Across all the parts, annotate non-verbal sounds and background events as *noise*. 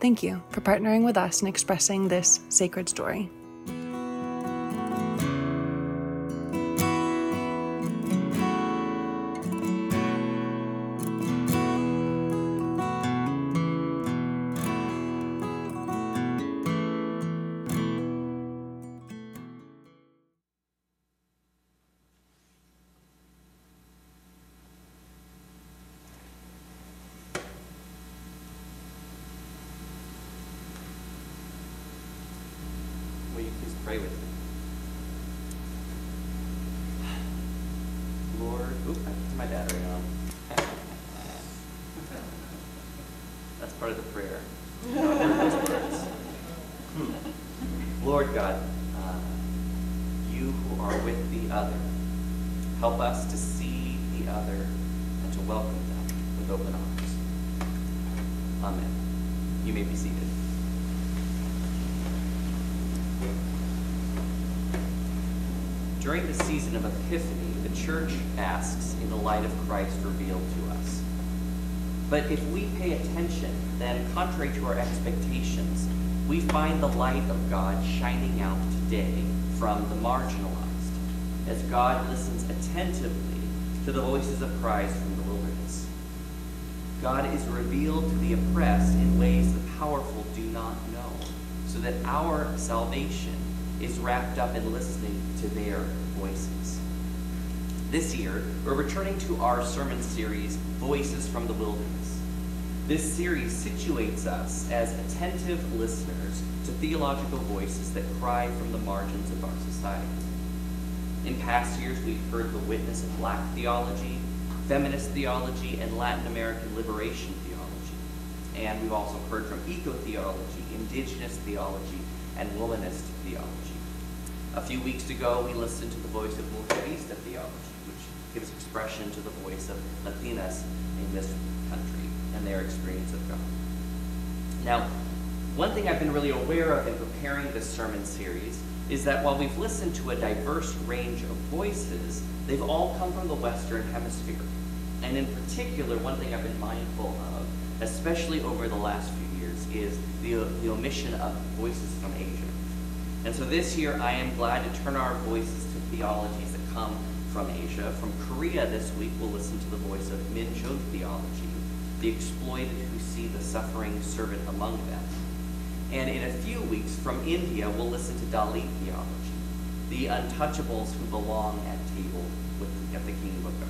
Thank you for partnering with us in expressing this sacred story. Us to see the other and to welcome them with open arms. Amen. You may be seated. During the season of Epiphany, the church asks in the light of Christ revealed to us. But if we pay attention, then contrary to our expectations, we find the light of God shining out today from the marginalized, as God listens attentively to the voices of Christ from the wilderness. God is revealed to the oppressed in ways the powerful do not know, so that our salvation is wrapped up in listening to their voices. This year, we're returning to our sermon series, Voices from the Wilderness. This series situates us as attentive listeners to theological voices that cry from the margins of our society. In past years, we've heard the witness of black theology, feminist theology, and Latin American liberation theology. And we've also heard from eco theology, indigenous theology, and womanist theology. A few weeks ago, we listened to the voice of Mujerista theology, which gives expression to the voice of Latinas in this country and their experience of God. Now, one thing I've been really aware of in preparing this sermon series is that while we've listened to a diverse range of voices, they've all come from the Western Hemisphere. And in particular, one thing I've been mindful of, especially over the last few years, is the, the omission of voices from Asia. And so this year, I am glad to turn our voices to theologies that come from Asia. From Korea this week, we'll listen to the voice of Min theology, the exploited who see the suffering servant among them. And in a few weeks, from India, we'll listen to Dalit theology, the untouchables who belong at table with at the kingdom of God.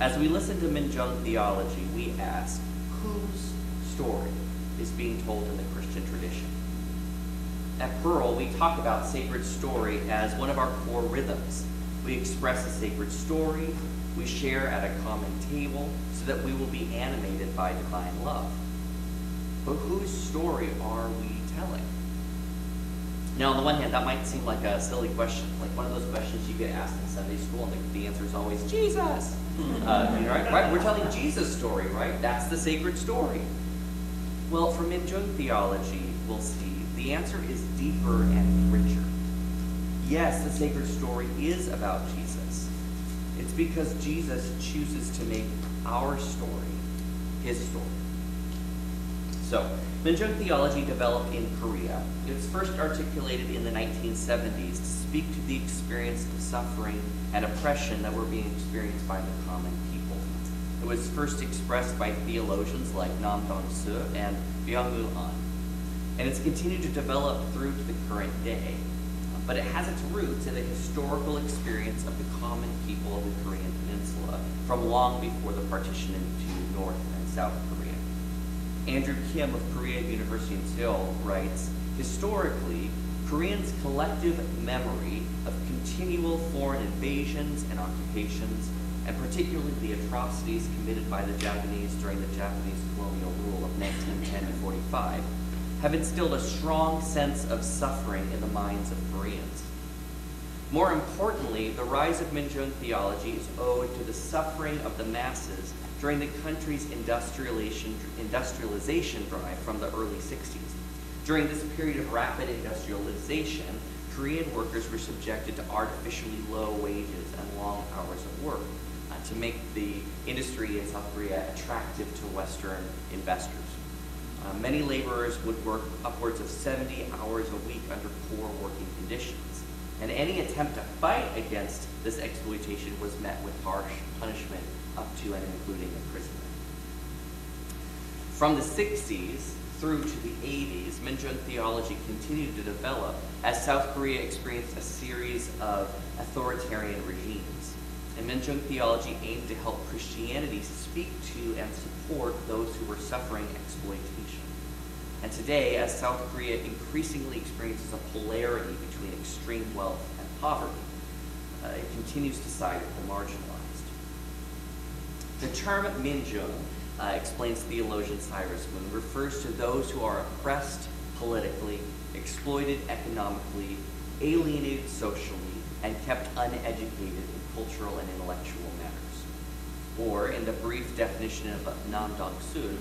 As we listen to Minjung theology, we ask, whose story is being told in the Christian tradition? At Pearl, we talk about sacred story as one of our core rhythms. We express a sacred story, we share at a common table so that we will be animated by divine love. But whose story are we telling? Now, on the one hand, that might seem like a silly question, like one of those questions you get asked in Sunday school, and the, the answer is always Jesus. Uh, you know, right, right? We're telling Jesus' story, right? That's the sacred story. Well, from Minjung theology, we'll see the answer is deeper and richer. Yes, the sacred story is about Jesus. It's because Jesus chooses to make our story his story. So, Minjung theology developed in Korea. It was first articulated in the 1970s to speak to the experience of suffering and oppression that were being experienced by the common people. It was first expressed by theologians like Nam Dong Suh and Byung-Mu Ahn. And it's continued to develop through to the current day. But it has its roots in the historical experience of the common people of the Korean Peninsula from long before the partition into North and South Korea. Andrew Kim of Korea University in Seoul writes, historically, Koreans' collective memory of continual foreign invasions and occupations and particularly the atrocities committed by the Japanese during the Japanese colonial rule of 1910 to 45, have instilled a strong sense of suffering in the minds of Koreans. More importantly, the rise of Minjung theology is owed to the suffering of the masses during the country's industrialization, industrialization drive from the early 60s. During this period of rapid industrialization, Korean workers were subjected to artificially low wages and long hours of work uh, to make the industry in South Korea attractive to Western investors. Uh, many laborers would work upwards of 70 hours a week under poor working conditions. And any attempt to fight against this exploitation was met with harsh punishment up to and including imprisonment. From the 60s through to the 80s, Minjung theology continued to develop as South Korea experienced a series of authoritarian regimes. And Minjung theology aimed to help Christianity speak to and support those who were suffering exploitation. And today, as South Korea increasingly experiences a polarity between extreme wealth and poverty, uh, it continues to side with the marginalized. The term Minjung, uh, explains theologian Cyris Moon, refers to those who are oppressed politically, exploited economically, alienated socially, and kept uneducated in cultural and intellectual matters. Or, in the brief definition of Nam Dong Suh,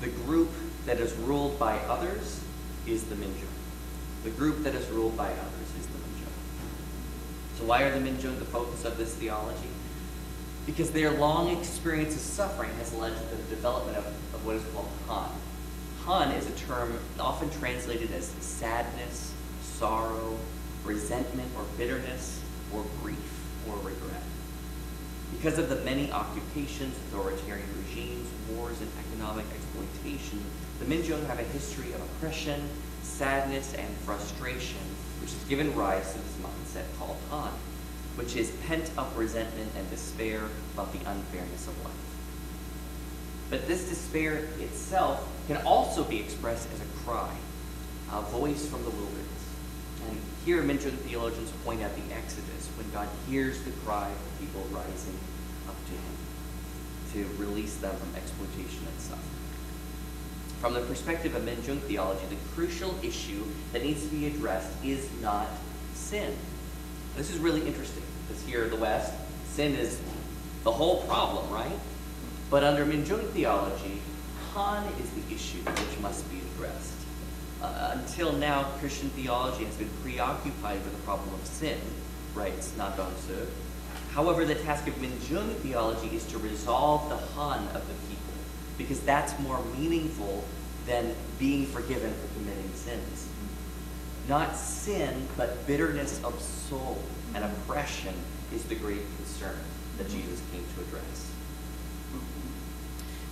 the group that is ruled by others is the Minjung. The group that is ruled by others is the Minjung. So why are the Minjung the focus of this theology? Because their long experience of suffering has led to the development of, of what is called Han. Han is a term often translated as sadness, sorrow, resentment or bitterness, or grief or regret. Because of the many occupations, authoritarian regimes, wars, and economic exploitation, the Minjung have a history of oppression, sadness, and frustration, which has given rise to this mindset called Han, which is pent up resentment and despair about the unfairness of life. But this despair itself can also be expressed as a cry, a voice from the wilderness. And here, Minjung theologians point out the Exodus, when God hears the cry of people rising up to him to release them from exploitation and suffering. From the perspective of Minjung theology, the crucial issue that needs to be addressed is not sin. This is really interesting because here in the West, sin is the whole problem, right? But under Minjung theology, Han is the issue which must be addressed. Uh, until now, Christian theology has been preoccupied with the problem of sin, writes Nam Dong Suh. However, the task of Minjung theology is to resolve the Han of the people, because that's more meaningful than being forgiven for committing sins. Not sin, but bitterness of soul and mm-hmm. oppression is the great concern that mm-hmm. Jesus came to address.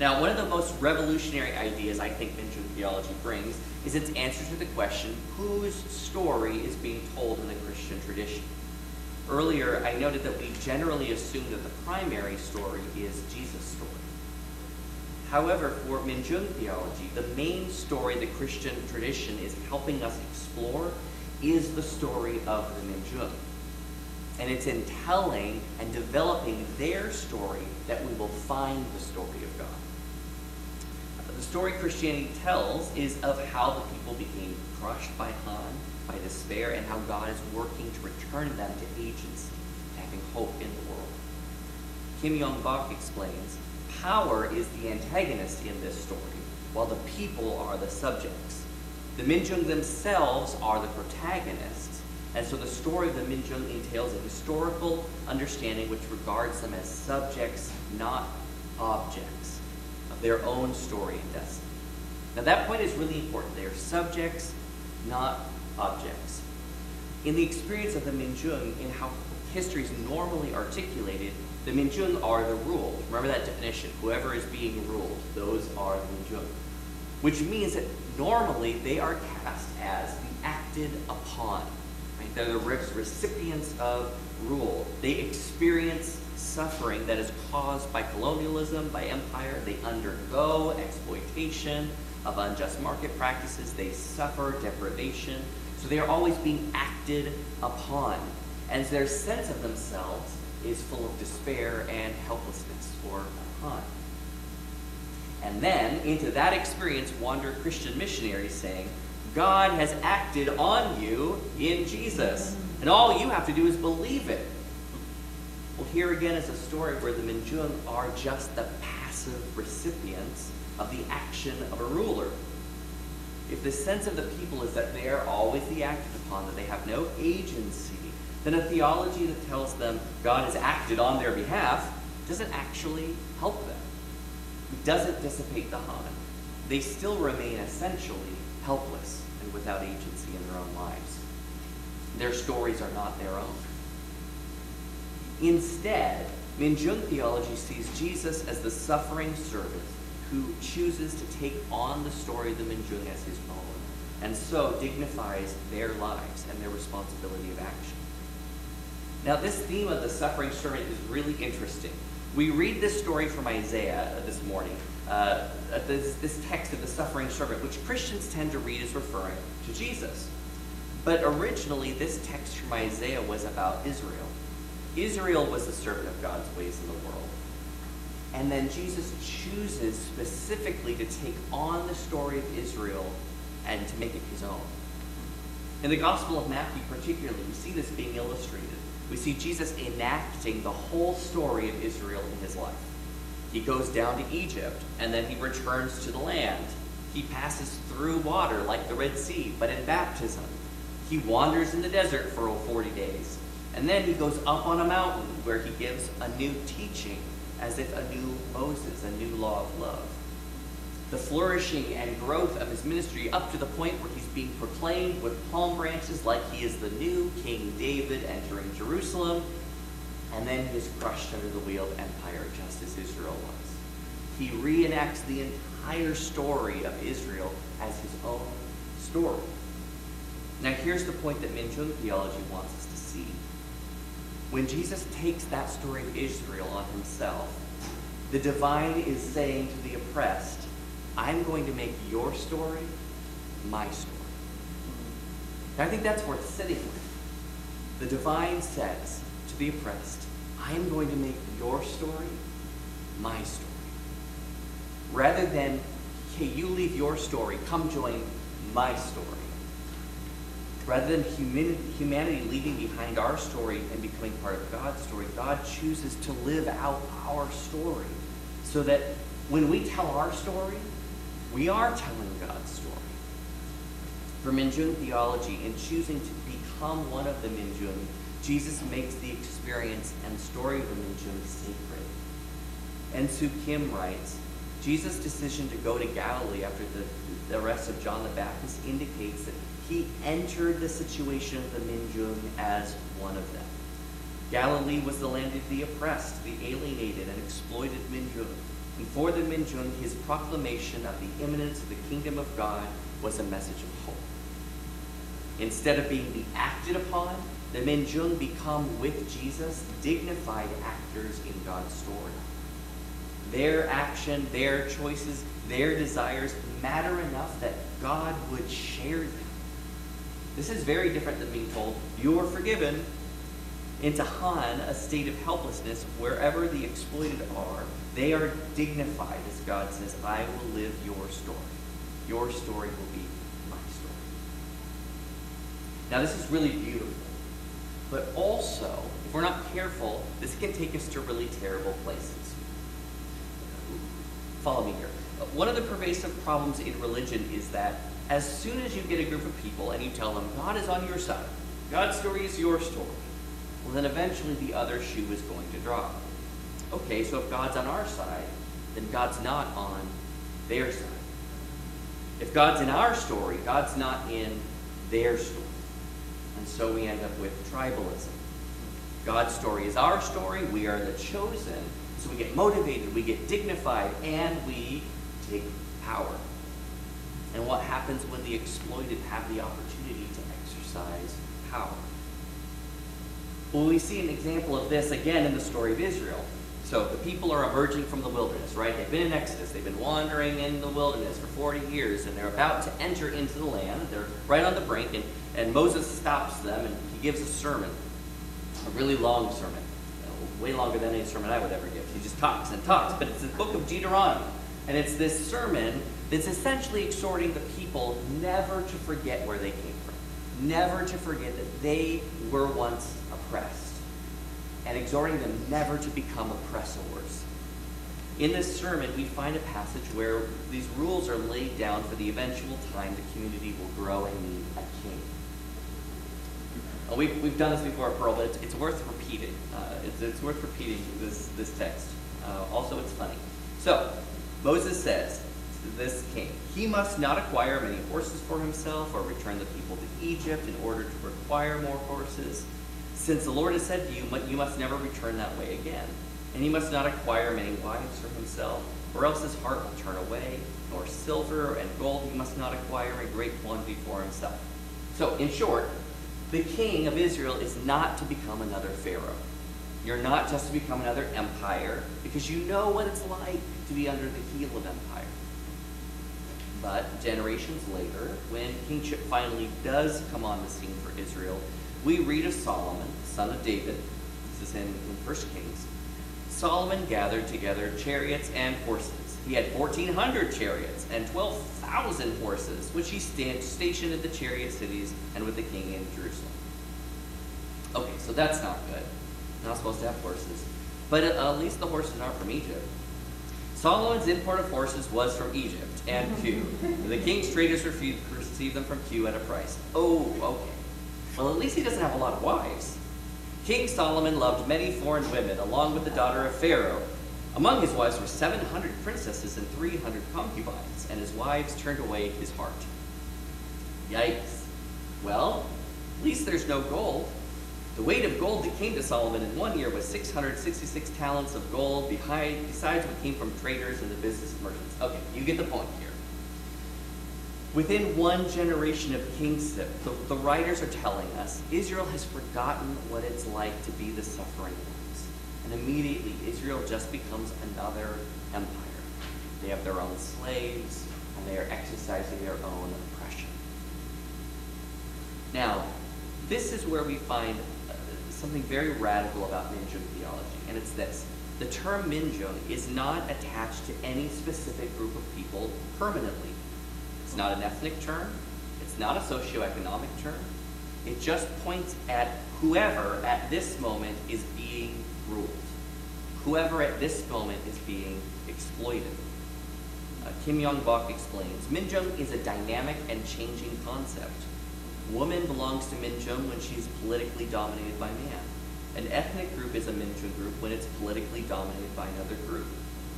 Now, one of the most revolutionary ideas I think Minjung theology brings is its answer to the question whose story is being told in the Christian tradition? Earlier, I noted that we generally assume that the primary story is Jesus' story. However, for Minjung theology, the main story the Christian tradition is helping us explore is the story of the Minjung. And it's in telling and developing their story that we will find the story of God. The story Christianity tells is of how the people became crushed by Han, by despair, and how God is working to return them to agency, having hope in the world. Kim Yong Bock explains power is the antagonist in this story, while the people are the subjects. The Minjung themselves are the protagonists, and so the story of the Minjung entails a historical understanding which regards them as subjects, not objects of their own story and destiny. Now, that point is really important. They are subjects, not objects. In the experience of the Minjung, in how history is normally articulated, the Minjung are the ruled. Remember that definition. Whoever is being ruled, those are the Minjung. Which means that normally they are cast as the acted upon. Right? They're the recipients of rule. They experience suffering that is caused by colonialism, by empire. They undergo exploitation of unjust market practices. They suffer deprivation. So they are always being acted upon. And their sense of themselves is full of despair and helplessness or Han. And then into that experience wander Christian missionaries saying, God has acted on you in Jesus. And all you have to do is believe it. Well, here again is a story where the Minjung are just the passive recipients of the action of a ruler. If the sense of the people is that they are always the acted upon, that they have no agency, then a theology that tells them God has acted on their behalf doesn't actually help them. It doesn't dissipate the Han. They still remain essentially helpless and without agency in their own lives. Their stories are not their own. Instead, Minjung theology sees Jesus as the suffering servant who chooses to take on the story of the Minjung as his own, and so dignifies their lives and their responsibility of action. Now, this theme of the suffering servant is really interesting. We read this story from Isaiah this morning, uh, this, this text of the suffering servant, which Christians tend to read as referring to Jesus. But originally, this text from Isaiah was about Israel. Israel was the servant of God's ways in the world. And then Jesus chooses specifically to take on the story of Israel and to make it his own. In the Gospel of Matthew, particularly, we see this being illustrated we see Jesus enacting the whole story of Israel in his life. He goes down to Egypt, and then he returns to the land. He passes through water like the Red Sea, but in baptism. He wanders in the desert for 40 days. And then he goes up on a mountain where he gives a new teaching, as if a new Moses, a new law of love the flourishing and growth of his ministry up to the point where he's being proclaimed with palm branches like he is the new King David entering Jerusalem, and then he is crushed under the wheel of empire just as Israel was. He reenacts the entire story of Israel as his own story. Now here's the point that Minjung theology wants us to see. When Jesus takes that story of Israel on himself, the divine is saying to the oppressed, I'm going to make your story my story. And I think that's worth sitting with. The divine says to the oppressed, I am going to make your story my story. Rather than, hey, you leave your story, come join my story. Rather than humanity leaving behind our story and becoming part of God's story, God chooses to live out our story so that when we tell our story, we are telling God's story. For Minjung theology, in choosing to become one of the Minjung, Jesus makes the experience and story of the Minjung sacred. And Sue Kim writes, Jesus' decision to go to Galilee after the, the arrest of John the Baptist indicates that he entered the situation of the Minjung as one of them. Galilee was the land of the oppressed, the alienated, and exploited Minjung. Before the Minjung, his proclamation of the imminence of the kingdom of God was a message of hope. Instead of being acted upon, the Minjung become with Jesus dignified actors in God's story. Their action, their choices, their desires matter enough that God would share them. This is very different than being told, you are forgiven, into Han, a state of helplessness wherever the exploited are they are dignified as God says, I will live your story. Your story will be my story. Now, this is really beautiful. But also, if we're not careful, this can take us to really terrible places. Follow me here. One of the pervasive problems in religion is that as soon as you get a group of people and you tell them, God is on your side, God's story is your story, well, then eventually the other shoe is going to drop okay, so if God's on our side, then God's not on their side. If God's in our story, God's not in their story. And so we end up with tribalism. God's story is our story. We are the chosen. So we get motivated, we get dignified, and we take power. And what happens when the exploited have the opportunity to exercise power? Well, we see an example of this again in the story of Israel. So the people are emerging from the wilderness, right? They've been in Exodus. They've been wandering in the wilderness for 40 years, and they're about to enter into the land. They're right on the brink, and, and Moses stops them, and he gives a sermon, a really long sermon, way longer than any sermon I would ever give. He just talks and talks. But it's the book of Deuteronomy. And it's this sermon that's essentially exhorting the people never to forget where they came from, never to forget that they were once oppressed, and exhorting them never to become oppressors. In this sermon, we find a passage where these rules are laid down for the eventual time the community will grow and need a king. we've, we've done this before, Pearl, but it's, it's worth repeating. Uh, it's, it's worth repeating this, this text. Uh, also, it's funny. So, Moses says, to this king, he must not acquire many horses for himself or return the people to Egypt in order to acquire more horses. Since the Lord has said to you, you must never return that way again. And he must not acquire many wives for himself, or else his heart will turn away, nor silver and gold he must not acquire in great quantity for himself. So, in short, the king of Israel is not to become another Pharaoh. You're not just to become another empire, because you know what it's like to be under the heel of empire. But generations later, when kingship finally does come on the scene for Israel, we read of Solomon, son of David. This is in, in 1 Kings. Solomon gathered together chariots and horses. He had 1,400 chariots and 12,000 horses, which he stationed at the chariot cities and with the king in Jerusalem. Okay, so that's not good. Not supposed to have horses. But uh, at least the horses aren't from Egypt. Solomon's import of horses was from Egypt and Kue. *laughs* the king's traders refused to receive them from Kue at a price. Oh, okay. Well, at least he doesn't have a lot of wives. King Solomon loved many foreign women, along with the daughter of Pharaoh. Among his wives were 700 princesses and 300 concubines, and his wives turned away his heart. Yikes. Well, at least there's no gold. The weight of gold that came to Solomon in one year was 666 talents of gold, besides what came from traders and the business merchants. Okay, you get the point here. Within one generation of kingship, the, the writers are telling us Israel has forgotten what it's like to be the suffering ones. And immediately, Israel just becomes another empire. They have their own slaves, and they are exercising their own oppression. Now, this is where we find uh, something very radical about Minjung theology, and it's this. The term Minjung is not attached to any specific group of people permanently. It's not an ethnic term. It's not a socioeconomic term. It just points at whoever at this moment is being ruled. Whoever at this moment is being exploited. Uh, Kim Yong Bock explains Minjung is a dynamic and changing concept. Woman belongs to Minjung when she's politically dominated by man. An ethnic group is a Minjung group when it's politically dominated by another group.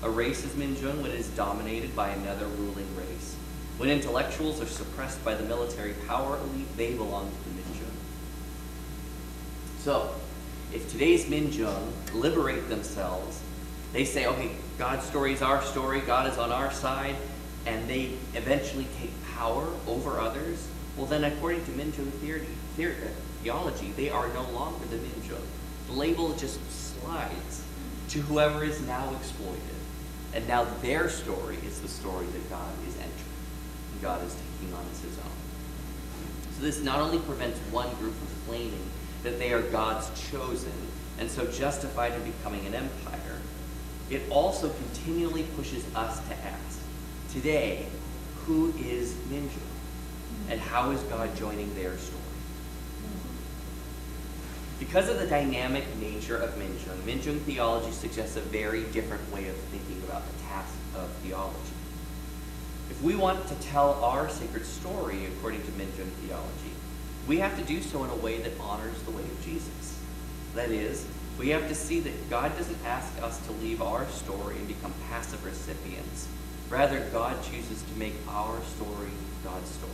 A race is Minjung when it is dominated by another ruling race. When intellectuals are suppressed by the military power elite, they belong to the Minjung. So, if today's Minjung liberate themselves, they say, okay, God's story is our story, God is on our side, and they eventually take power over others, well then according to Minjung theory, theology, they are no longer the Minjung. The label just slides to whoever is now exploited. And now their story is the story that God is entering. God is taking on as his own. So this not only prevents one group from claiming that they are God's chosen and so justified in becoming an empire, it also continually pushes us to ask, today, who is Minjung? And how is God joining their story? Because of the dynamic nature of Minjung, Minjung theology suggests a very different way of thinking about the task of theology. If we want to tell our sacred story according to Minjung theology, we have to do so in a way that honors the way of Jesus. That is, we have to see that God doesn't ask us to leave our story and become passive recipients. Rather, God chooses to make our story God's story.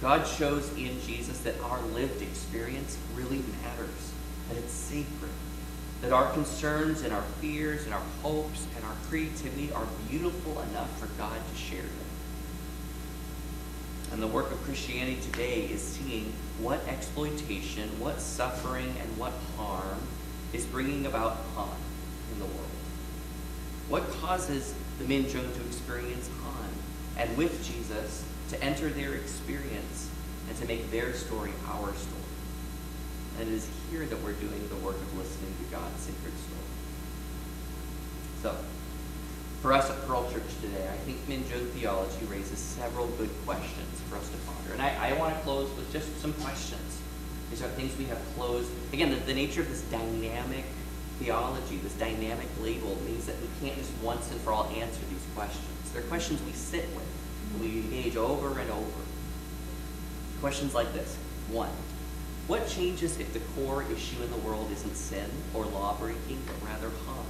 God shows in Jesus that our lived experience really matters, that it's sacred, that our concerns and our fears and our hopes and our creativity are beautiful enough for God to share them. And the work of Christianity today is seeing what exploitation, what suffering, and what harm is bringing about harm in the world. What causes the Minjung to experience harm, and with Jesus to enter their experience and to make their story our story. And it is here that we're doing the work of listening to God's sacred story. So, for us at Pearl Church today, I think Minjung theology raises several good questions for us to ponder. And I, I want to close with just some questions. These are things we have closed. Again, the, the nature of this dynamic theology, this dynamic label, means that we can't just once and for all answer these questions. They're questions we sit with, we engage over and over. Questions like this One, what changes if the core issue in the world isn't sin or law breaking, but rather harm?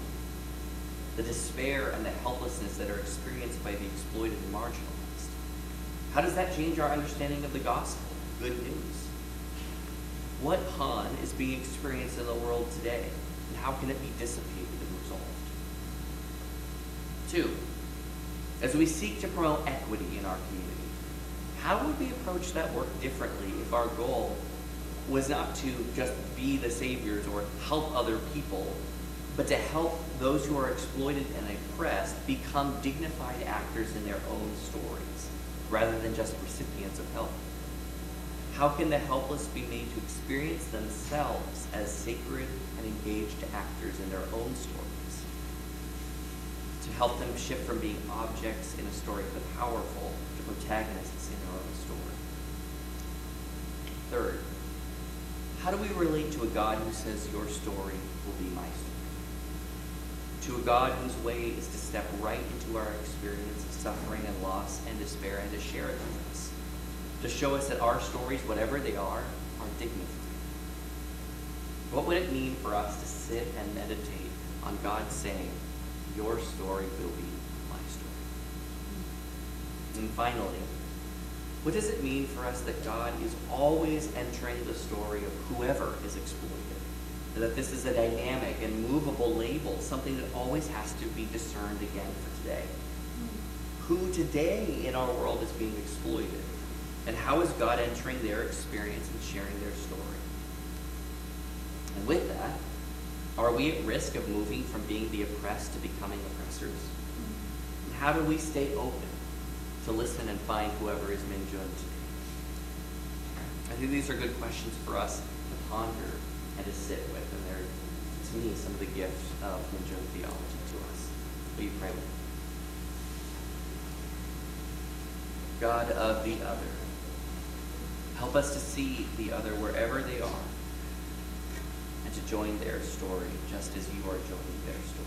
The despair and the helplessness that are experienced by the exploited and marginalized. How does that change our understanding of the gospel? Good news. What harm is being experienced in the world today, and how can it be dissipated and resolved? Two, as we seek to promote equity in our community, how would we approach that work differently if our goal was not to just be the saviors or help other people, but to help those who are exploited and oppressed become dignified actors in their own stories, rather than just recipients of help? How can the helpless be made to experience themselves as sacred and engaged actors in their own stories? To help them shift from being objects in a story to powerful to protagonists in their own story. Third, how do we relate to a God who says, Your story will be my story? To a God whose way is to step right into our experience of suffering and loss and despair and to share it with us. To show us that our stories, whatever they are, are dignified. What would it mean for us to sit and meditate on God saying, Your story will be my story? And finally, what does it mean for us that God is always entering the story of whoever is exploited? That this is a dynamic and movable label, something that always has to be discerned again for today. Who today in our world is being exploited? And how is God entering their experience and sharing their story? And with that, are we at risk of moving from being the oppressed to becoming oppressors? And how do we stay open to listen and find whoever is Minjung today? I think these are good questions for us to ponder and to sit with. And they're, to me, some of the gifts of Minjung theology to us. Will you pray with me? God of the other, help us to see the other wherever they are and to join their story just as you are joining their story.